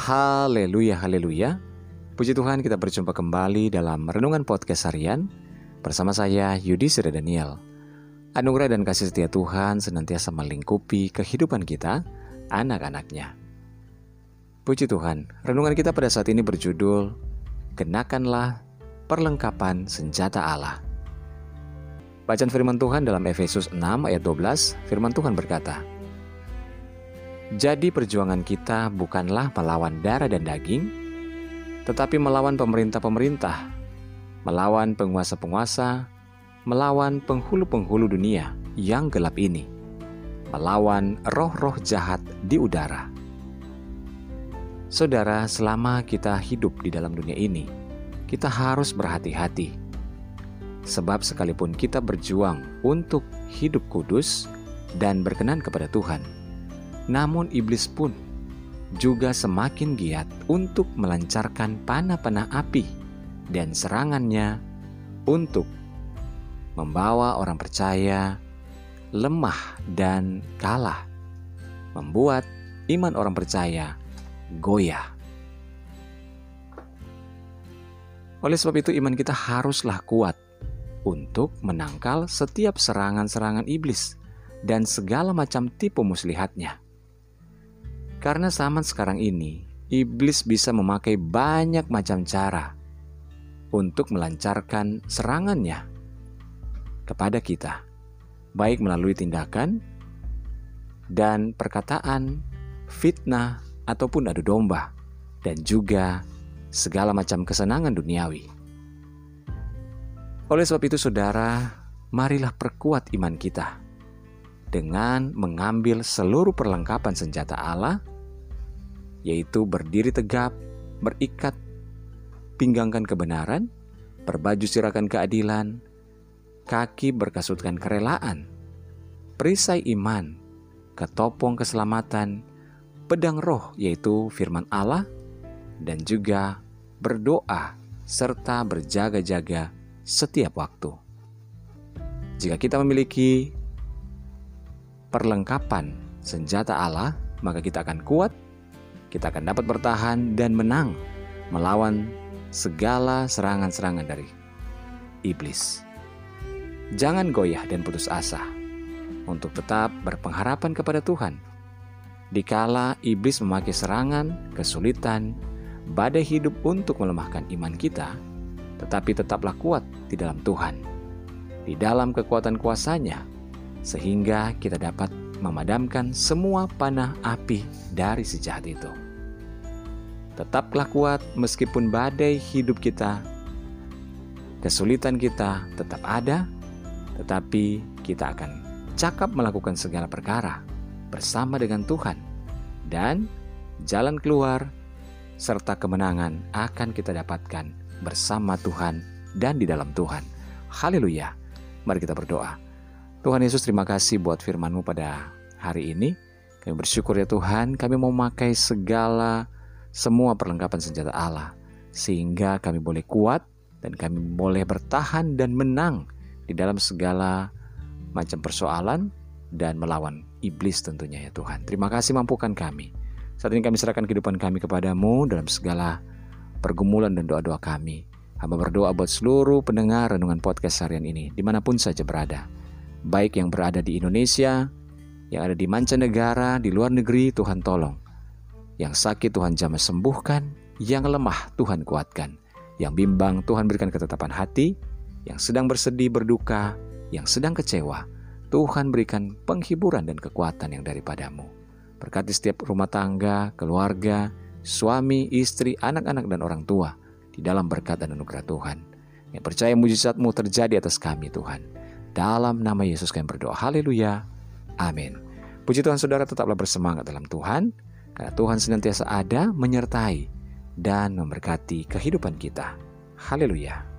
Haleluya, haleluya. Puji Tuhan kita berjumpa kembali dalam Renungan Podcast Harian bersama saya Yudi Sira Daniel. Anugerah dan kasih setia Tuhan senantiasa melingkupi kehidupan kita, anak-anaknya. Puji Tuhan, renungan kita pada saat ini berjudul Kenakanlah Perlengkapan Senjata Allah. Bacaan firman Tuhan dalam Efesus 6 ayat 12, firman Tuhan berkata, jadi perjuangan kita bukanlah melawan darah dan daging, tetapi melawan pemerintah-pemerintah, melawan penguasa-penguasa, melawan penghulu-penghulu dunia yang gelap ini, melawan roh-roh jahat di udara. Saudara, selama kita hidup di dalam dunia ini, kita harus berhati-hati. Sebab sekalipun kita berjuang untuk hidup kudus dan berkenan kepada Tuhan, namun iblis pun juga semakin giat untuk melancarkan panah-panah api dan serangannya untuk membawa orang percaya lemah dan kalah, membuat iman orang percaya goyah. Oleh sebab itu, iman kita haruslah kuat untuk menangkal setiap serangan-serangan iblis dan segala macam tipu muslihatnya. Karena zaman sekarang ini, iblis bisa memakai banyak macam cara untuk melancarkan serangannya kepada kita, baik melalui tindakan dan perkataan, fitnah, ataupun adu domba, dan juga segala macam kesenangan duniawi. Oleh sebab itu, saudara, marilah perkuat iman kita dengan mengambil seluruh perlengkapan senjata Allah, yaitu berdiri tegap, berikat, pinggangkan kebenaran, berbaju sirakan keadilan, kaki berkasutkan kerelaan, perisai iman, ketopong keselamatan, pedang roh yaitu firman Allah, dan juga berdoa serta berjaga-jaga setiap waktu. Jika kita memiliki perlengkapan senjata Allah, maka kita akan kuat, kita akan dapat bertahan dan menang melawan segala serangan-serangan dari iblis. Jangan goyah dan putus asa untuk tetap berpengharapan kepada Tuhan. Dikala iblis memakai serangan, kesulitan, badai hidup untuk melemahkan iman kita, tetapi tetaplah kuat di dalam Tuhan. Di dalam kekuatan kuasanya, sehingga kita dapat memadamkan semua panah api dari si jahat itu. Tetaplah kuat meskipun badai hidup kita, kesulitan kita tetap ada, tetapi kita akan cakap melakukan segala perkara bersama dengan Tuhan, dan jalan keluar serta kemenangan akan kita dapatkan bersama Tuhan dan di dalam Tuhan. Haleluya! Mari kita berdoa. Tuhan Yesus terima kasih buat firman-Mu pada hari ini. Kami bersyukur ya Tuhan, kami mau memakai segala semua perlengkapan senjata Allah sehingga kami boleh kuat dan kami boleh bertahan dan menang di dalam segala macam persoalan dan melawan iblis tentunya ya Tuhan. Terima kasih mampukan kami. Saat ini kami serahkan kehidupan kami kepadamu dalam segala pergumulan dan doa-doa kami. Hamba berdoa buat seluruh pendengar renungan podcast harian ini, di mana pun saja berada baik yang berada di Indonesia, yang ada di mancanegara, di luar negeri, Tuhan tolong. Yang sakit Tuhan jamah sembuhkan, yang lemah Tuhan kuatkan, yang bimbang Tuhan berikan ketetapan hati, yang sedang bersedih berduka, yang sedang kecewa, Tuhan berikan penghiburan dan kekuatan yang daripadamu. Berkati setiap rumah tangga, keluarga, suami, istri, anak-anak, dan orang tua di dalam berkat dan anugerah Tuhan. Yang percaya mujizatmu terjadi atas kami Tuhan. Dalam nama Yesus kami berdoa. Haleluya. Amin. Puji Tuhan saudara tetaplah bersemangat dalam Tuhan. Karena Tuhan senantiasa ada menyertai dan memberkati kehidupan kita. Haleluya.